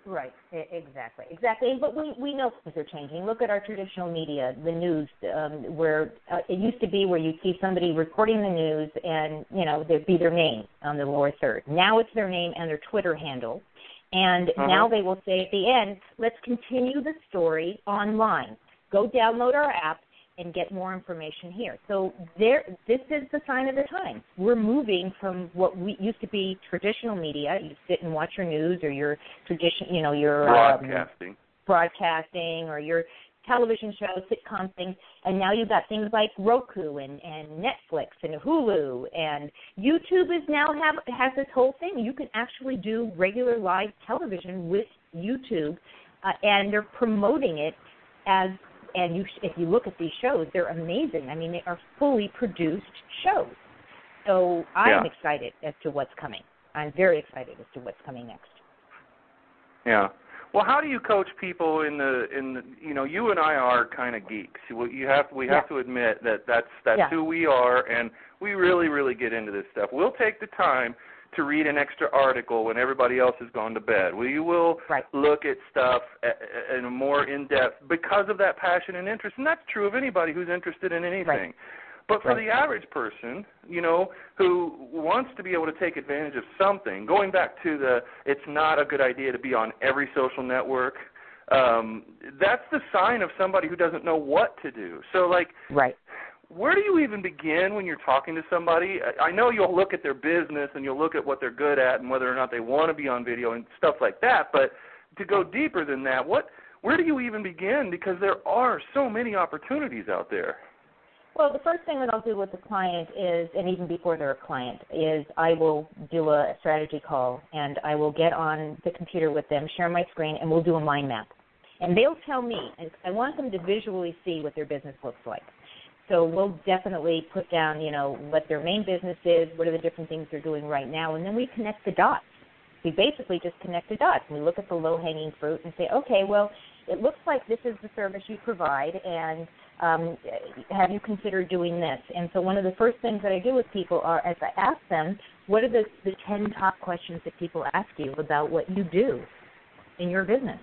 Right, exactly, exactly. But we we know things are changing. Look at our traditional media, the news, um, where uh, it used to be where you'd see somebody reporting the news, and you know there'd be their name on the lower third. Now it's their name and their Twitter handle, and Uh-huh. now they will say at the end, "Let's continue the story online. Go download our app." And get more information here. So there, this is the sign of the times. We're moving from what we used to be traditional media. You sit and watch your news or your tradition, you know, your um, Broadcasting. broadcasting or your television shows, sitcom things, and now you've got things like Roku and, and Netflix and Hulu and YouTube is now have has this whole thing. You can actually do regular live television with YouTube, uh, and they're promoting it as and you if you look at these shows, they're amazing. I mean, they are fully produced shows. So I'm Yeah. excited as to what's coming. I'm very excited as to what's coming next. Yeah. Well, how do you coach people in the in the, you know you and I are kind of geeks. You you have we have Yeah. to admit that that's that's Yeah. who we are, and we really really get into this stuff. We'll take the time to read an extra article when everybody else has gone to bed. We will Right. look at stuff a- a- in a more in depth because of that passion and interest, and that's true of anybody who's interested in anything. But for Right. the average person, you know, who wants to be able to take advantage of something, going back to the it's not a good idea to be on every social network, um, that's the sign of somebody who doesn't know what to do. So, like, Right. Where do you even begin when you're talking to somebody? I know you'll look at their business and you'll look at what they're good at and whether or not they want to be on video and stuff like that. But to go deeper than that, what where do you even begin? Because there are so many opportunities out there. Well, the first thing that I'll do with the client is, and even before they're a client, is I will do a strategy call and I will get on the computer with them, share my screen, and we'll do a mind map. And they'll tell me, I want them to visually see what their business looks like. So we'll definitely put down, you know, what their main business is, what are the different things they're doing right now, and then we connect the dots. We basically just connect the dots. We look at the low-hanging fruit and say, okay, well, it looks like this is the service you provide, and um, have you considered doing this? And so one of the first things that I do with people are, as I ask them, what are the, the 10 top questions that people ask you about what you do in your business?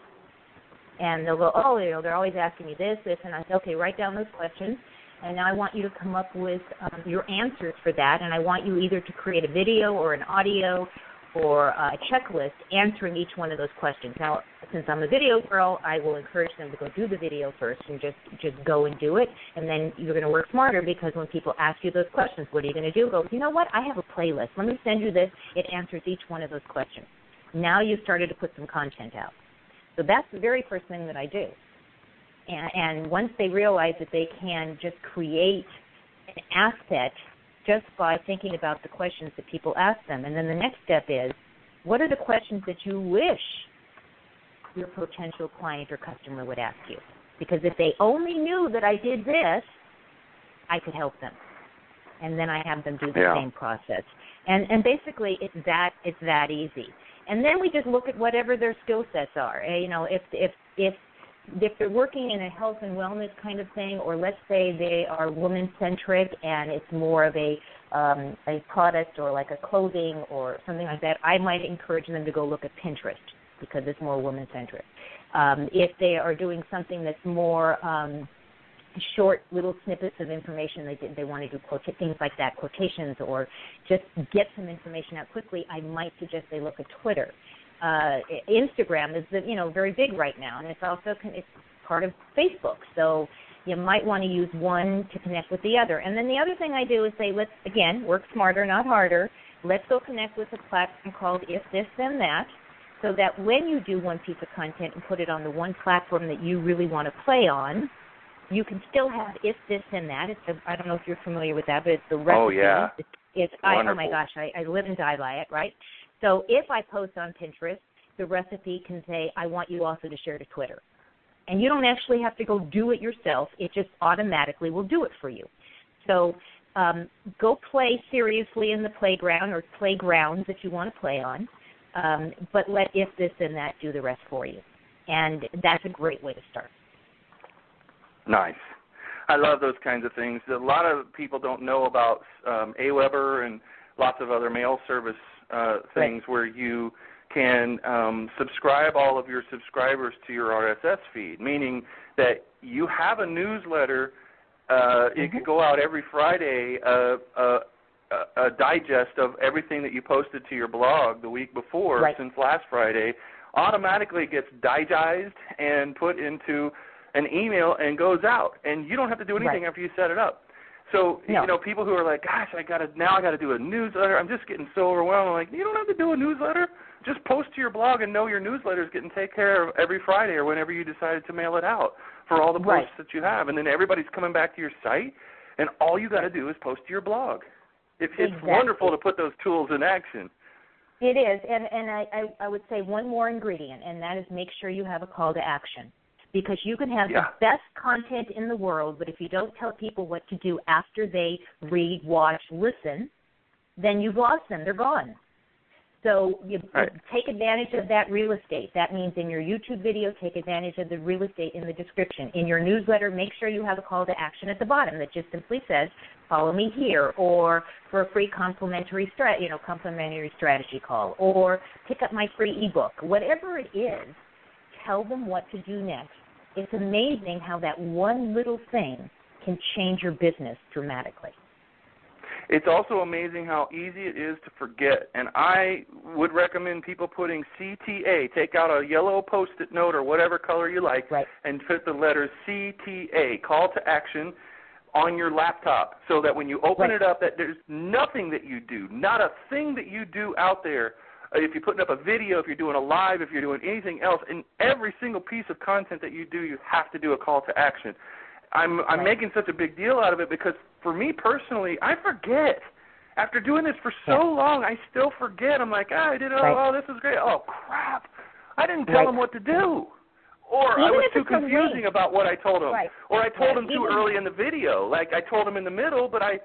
And they'll go, oh, you know, they're always asking me this, this, and I say, okay, write down those questions. And I want you to come up with um, your answers for that, and I want you either to create a video or an audio or a checklist answering each one of those questions. Now, since I'm a video girl, I will encourage them to go do the video first and just just go and do it, and then you're going to work smarter because when people ask you those questions, what are you going to do? Go, you know what? I have a playlist. Let me send you this. It answers each one of those questions. Now you've started to put some content out. So that's the very first thing that I do. And, and once they realize that they can just create an asset just by thinking about the questions that people ask them, and then the next step is, what are the questions that you wish your potential client or customer would ask you? Because if they only knew that I did this, I could help them. And then I have them do the yeah. same process. And and basically it's that it's that easy. And then we just look at whatever their skill sets are. Eh, you know, if if if if they're working in a health and wellness kind of thing, or let's say they are woman centric and it's more of a um, a product or like a clothing or something like that, I might encourage them to go look at Pinterest because it's more woman centric. Um, if they are doing something that's more um, short little snippets of information they they want to do quote things like that quotations or just get some information out quickly i might suggest they look at twitter uh instagram is you know very big right now and it's also it's part of facebook so you might want to use one to connect with the other and then the other thing i do is say let's again work smarter not harder let's go connect with a platform called if this then that so that when you do one piece of content and put it on the one platform that you really want to play on you can still have if this and that. It's the I don't know if you're familiar with that, but it's the recipe. Oh yeah. It's, it's I, oh my gosh, I, I live and die by it, right? So if I post on Pinterest, the recipe can say I want you also to share to Twitter, and you don't actually have to go do it yourself. It just automatically will do it for you. So um, go play seriously in the playground or playgrounds that you want to play on, um, but let if this and that do the rest for you, and that's a great way to start. Nice. I love those kinds of things. A lot of people don't know about um, Aweber and lots of other mail service uh, things right. where you can um, subscribe all of your subscribers to your RSS feed, meaning that you have a newsletter. Uh, mm-hmm. It could go out every Friday, uh, uh, a digest of everything that you posted to your blog the week before right. since last Friday automatically gets digitized and put into an email and goes out, and you don't have to do anything right. after you set it up. So no. you know, people who are like, "Gosh, I got to now I got to do a newsletter." I'm just getting so overwhelmed. I'm like, you don't have to do a newsletter. Just post to your blog and know your newsletter is getting taken care of every Friday or whenever you decided to mail it out for all the posts right. that you have, and then everybody's coming back to your site, and all you got to do is post to your blog. It, it's exactly. wonderful to put those tools in action. It is, and and I, I I would say one more ingredient, and that is make sure you have a call to action because you can have yeah. the best content in the world, but if you don't tell people what to do after they read, watch, listen, then you've lost them. They're gone. So you right. take advantage of that real estate. That means in your YouTube video, take advantage of the real estate in the description. In your newsletter, make sure you have a call to action at the bottom that just simply says, "Follow me here," or for a free complimentary, strat- you know, complimentary strategy call, or pick up my free ebook. Whatever it is, tell them what to do next it's amazing how that one little thing can change your business dramatically. It's also amazing how easy it is to forget. And I would recommend people putting CTA, take out a yellow post it note or whatever color you like, right. and put the letters CTA, call to action, on your laptop so that when you open right. it up that there's nothing that you do, not a thing that you do out there if you're putting up a video, if you're doing a live, if you're doing anything else, in every single piece of content that you do, you have to do a call to action. I'm I'm right. making such a big deal out of it because for me personally, I forget. After doing this for so yeah. long, I still forget. I'm like, ah, I did. Oh, right. oh, this is great. Oh, crap! I didn't tell right. them what to do, or Even I was too confusing about what I told them, or I told them too Even early in the video. Like I told them in the middle, but I,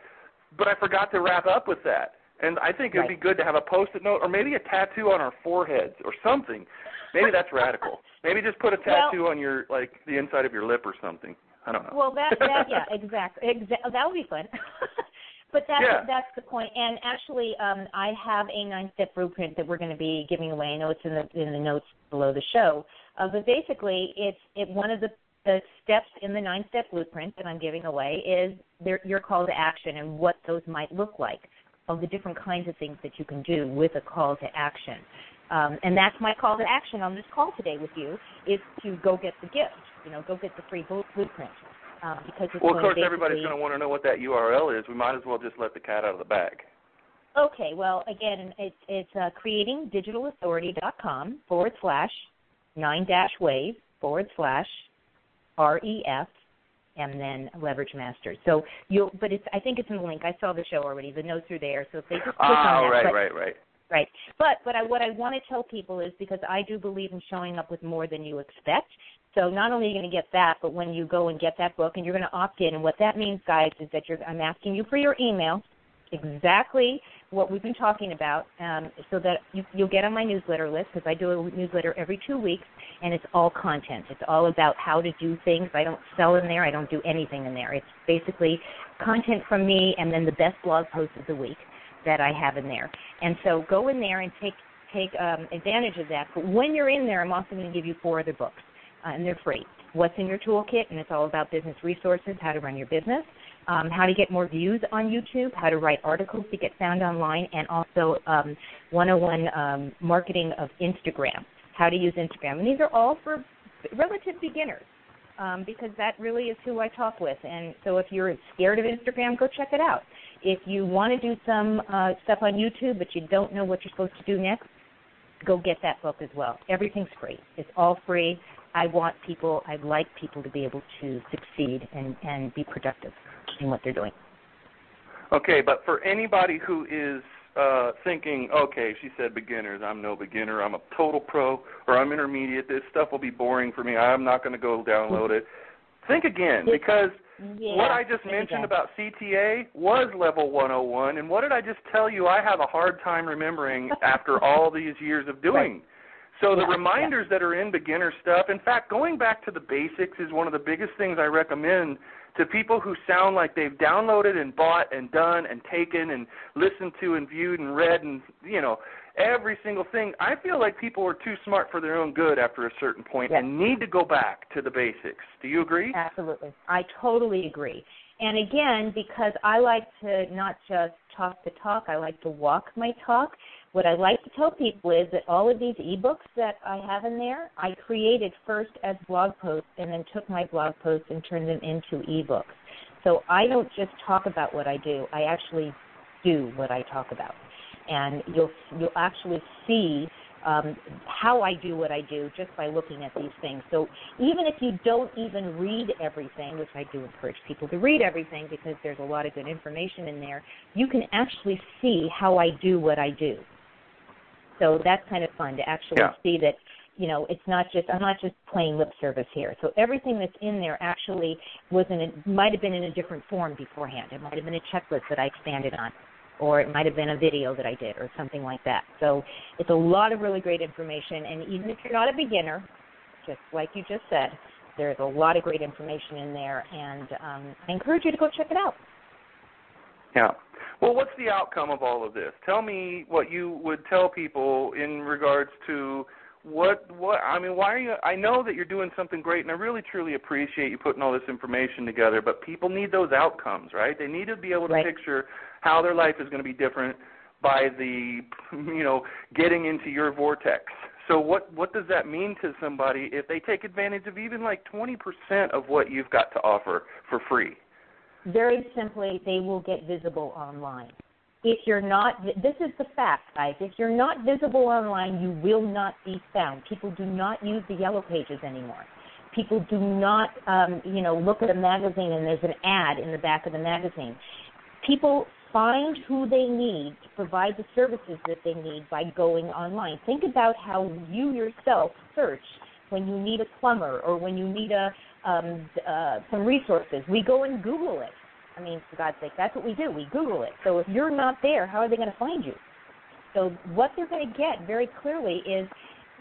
but I forgot to wrap up with that. And I think it'd right. be good to have a post-it note or maybe a tattoo on our foreheads or something. Maybe that's radical. Maybe just put a tattoo well, on your like the inside of your lip or something. I don't know. Well, that that yeah, exactly. Exa- that would be fun. but that's yeah. that's the point. And actually, um, I have a nine-step blueprint that we're going to be giving away. I know it's in the in the notes below the show. Uh, but basically, it's it one of the the steps in the nine step blueprint that I'm giving away is their, your call to action and what those might look like of the different kinds of things that you can do with a call to action. Um, and that's my call to action on this call today with you is to go get the gift. You know, go get the free blueprint. Um, because it's well, of course, everybody's going to want to know what that URL is. We might as well just let the cat out of the bag. Okay, well, again, it's it's uh, creatingdigitalauthority.com forward slash nine dash wave forward slash REF and then Leverage Masters. So you'll, but it's I think it's in the link. I saw the show already. The notes are there. So if they just click oh, on ah, that, right, but, right, right. Right. But but I, what I want to tell people is because I do believe in showing up with more than you expect. So not only are you going to get that, but when you go and get that book and you're going to opt in, and what that means, guys, is that you're I'm asking you for your email, exactly what we've been talking about, um, so that you, you'll get on my newsletter list because I do a newsletter every two weeks, and it's all content. It's all about how to do things. I don't sell in there. I don't do anything in there. It's basically content from me, and then the best blog posts of the week that I have in there. And so go in there and take take um, advantage of that. But when you're in there, I'm also going to give you four other books, uh, and they're free. What's in your toolkit, and it's all about business resources, how to run your business, um, how to get more views on YouTube, how to write articles to get found online, and also um, 101 um, marketing of Instagram, how to use Instagram. And these are all for relative beginners. Um, because that really is who I talk with. And so if you're scared of Instagram, go check it out. If you want to do some uh, stuff on YouTube, but you don't know what you're supposed to do next, go get that book as well. Everything's free. It's all free. I want people, I'd like people to be able to succeed and, and be productive in what they're doing. Okay, but for anybody who is uh, thinking, okay, she said beginners, I'm no beginner, I'm a total pro, or I'm intermediate, this stuff will be boring for me, I'm not going to go download it. Think again, because – yeah, what I just mentioned about CTA was level 101, and what did I just tell you? I have a hard time remembering after all these years of doing. Right. So the yeah, reminders yeah. that are in beginner stuff, in fact, going back to the basics is one of the biggest things I recommend to people who sound like they've downloaded and bought and done and taken and listened to and viewed and read and you know every single thing. I feel like people are too smart for their own good after a certain point yes. and need to go back to the basics. Do you agree? Absolutely. I totally agree. And again, because I like to not just talk the talk, I like to walk my talk. What I like to tell people is that all of these ebooks that I have in there, I created first as blog posts and then took my blog posts and turned them into ebooks. So I don't just talk about what I do, I actually do what I talk about and you'll you'll actually see um, how I do what I do just by looking at these things. So even if you don't even read everything, which I do encourage people to read everything because there's a lot of good information in there, you can actually see how I do what I do. So that's kind of fun to actually yeah. see that you know it's not just I'm not just playing lip service here. So everything that's in there actually was in a, might have been in a different form beforehand. It might have been a checklist that I expanded on or it might have been a video that I did or something like that. So it's a lot of really great information, and even if you're not a beginner, just like you just said, there's a lot of great information in there, and um, I encourage you to go check it out. Yeah. Well, what's the outcome of all of this? Tell me what you would tell people in regards to what what I mean. Why are you? I know that you're doing something great, and I really truly appreciate you putting all this information together. But people need those outcomes, right? They need to be able to right. picture how their life is going to be different by the you know getting into your vortex. So what what does that mean to somebody if they take advantage of even like 20% of what you've got to offer for free? Very simply, they will get visible online. If you're not, this is the fact, guys. If you're not visible online, you will not be found. People do not use the yellow pages anymore. People do not, um, you know, look at a magazine and there's an ad in the back of the magazine. People find who they need to provide the services that they need by going online. Think about how you yourself search when you need a plumber or when you need a um, uh, some resources. We go and Google it. I mean, for God's sake, that's what we do. We Google it. So if you're not there, how are they going to find you? So what they're going to get very clearly is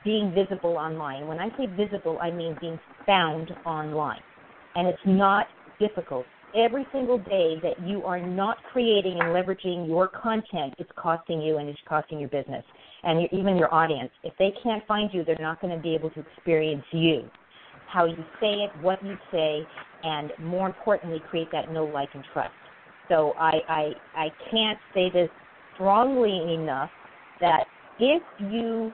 being visible online. When I say visible, I mean being found online. And it's not difficult every single day that you are not creating and leveraging your content, it's costing you and it's costing your business and even your audience. If they can't find you, they're not going to be able to experience you. how you say it, what you say, and more importantly, create that know, like, and trust. So I, I, I can't say this strongly enough that if you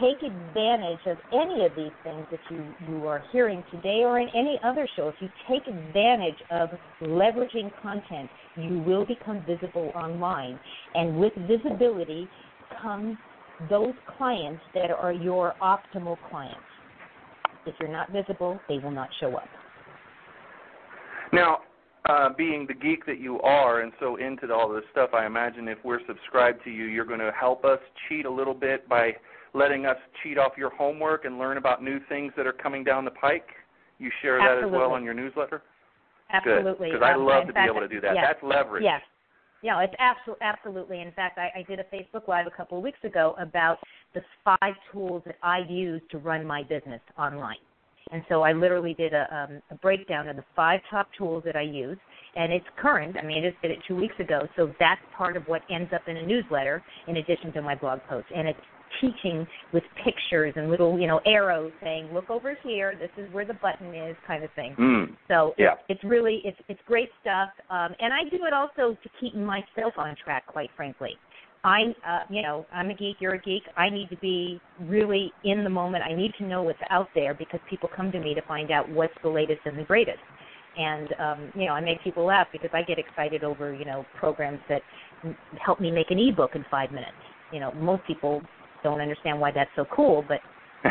take advantage of any of these things that you, you are hearing today or in any other show, if you take advantage of leveraging content, you will become visible online. And with visibility comes those clients that are your optimal clients. If you're not visible, they will not show up. Now, uh, being the geek that you are and so into all this stuff, I imagine if we're subscribed to you, you're going to help us cheat a little bit by letting us cheat off your homework and learn about new things that are coming down the pike. You share Absolutely. that as well on your newsletter. Absolutely. Because I Um, love to fact, be able to do that. Yes. That's leverage. Yes. Yeah, it's absolutely absolutely. In fact, I, I did a Facebook Live a couple of weeks ago about the five tools that I use to run my business online. And so I literally did a, um, a breakdown of the five top tools that I use, and it's current. I mean, I just did it two weeks ago, so that's part of what ends up in a newsletter in addition to my blog post. And it's teaching with pictures and little, you know, arrows saying, "Look over here. This is where the button is," kind of thing. Mm. So Yeah. it's, really it's it's great stuff, um, and I do it also to keep myself on track. Quite frankly, I uh, you know I'm a geek, you're a geek. I need to be really in the moment. I need to know what's out there because people come to me to find out what's the latest and the greatest. And um, you know I make people laugh because I get excited over you know programs that help me make an ebook in five minutes. You know most people don't understand why that's so cool, but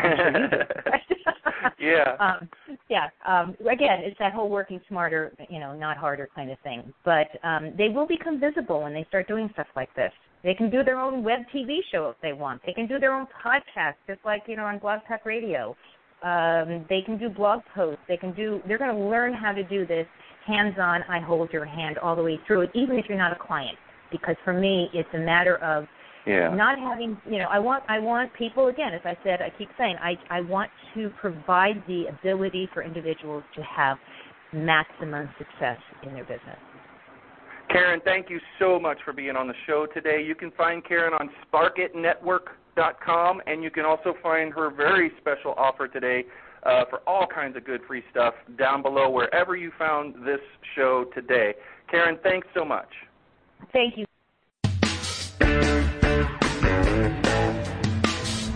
yeah. um, yeah. Um, again, it's that whole working smarter, you know, not harder kind of thing. But um, they will become visible when they start doing stuff like this. They can do their own web TV show if they want. They can do their own podcast, just like you know on Blog Talk Radio. Um, they can do blog posts. They can do. They're going to learn how to do this hands-on. I hold your hand all the way through it, even if you're not a client. Because for me, it's a matter of yeah. not having you know i want i want people again as i said i keep saying i i want to provide the ability for individuals to have maximum success in their business Karen, thank you so much for being on the show today. You can find Karen on sparkitnetwork.com, and you can also find her very special offer today uh, for all kinds of good free stuff down below wherever you found this show today. Karen, thanks so much. thank you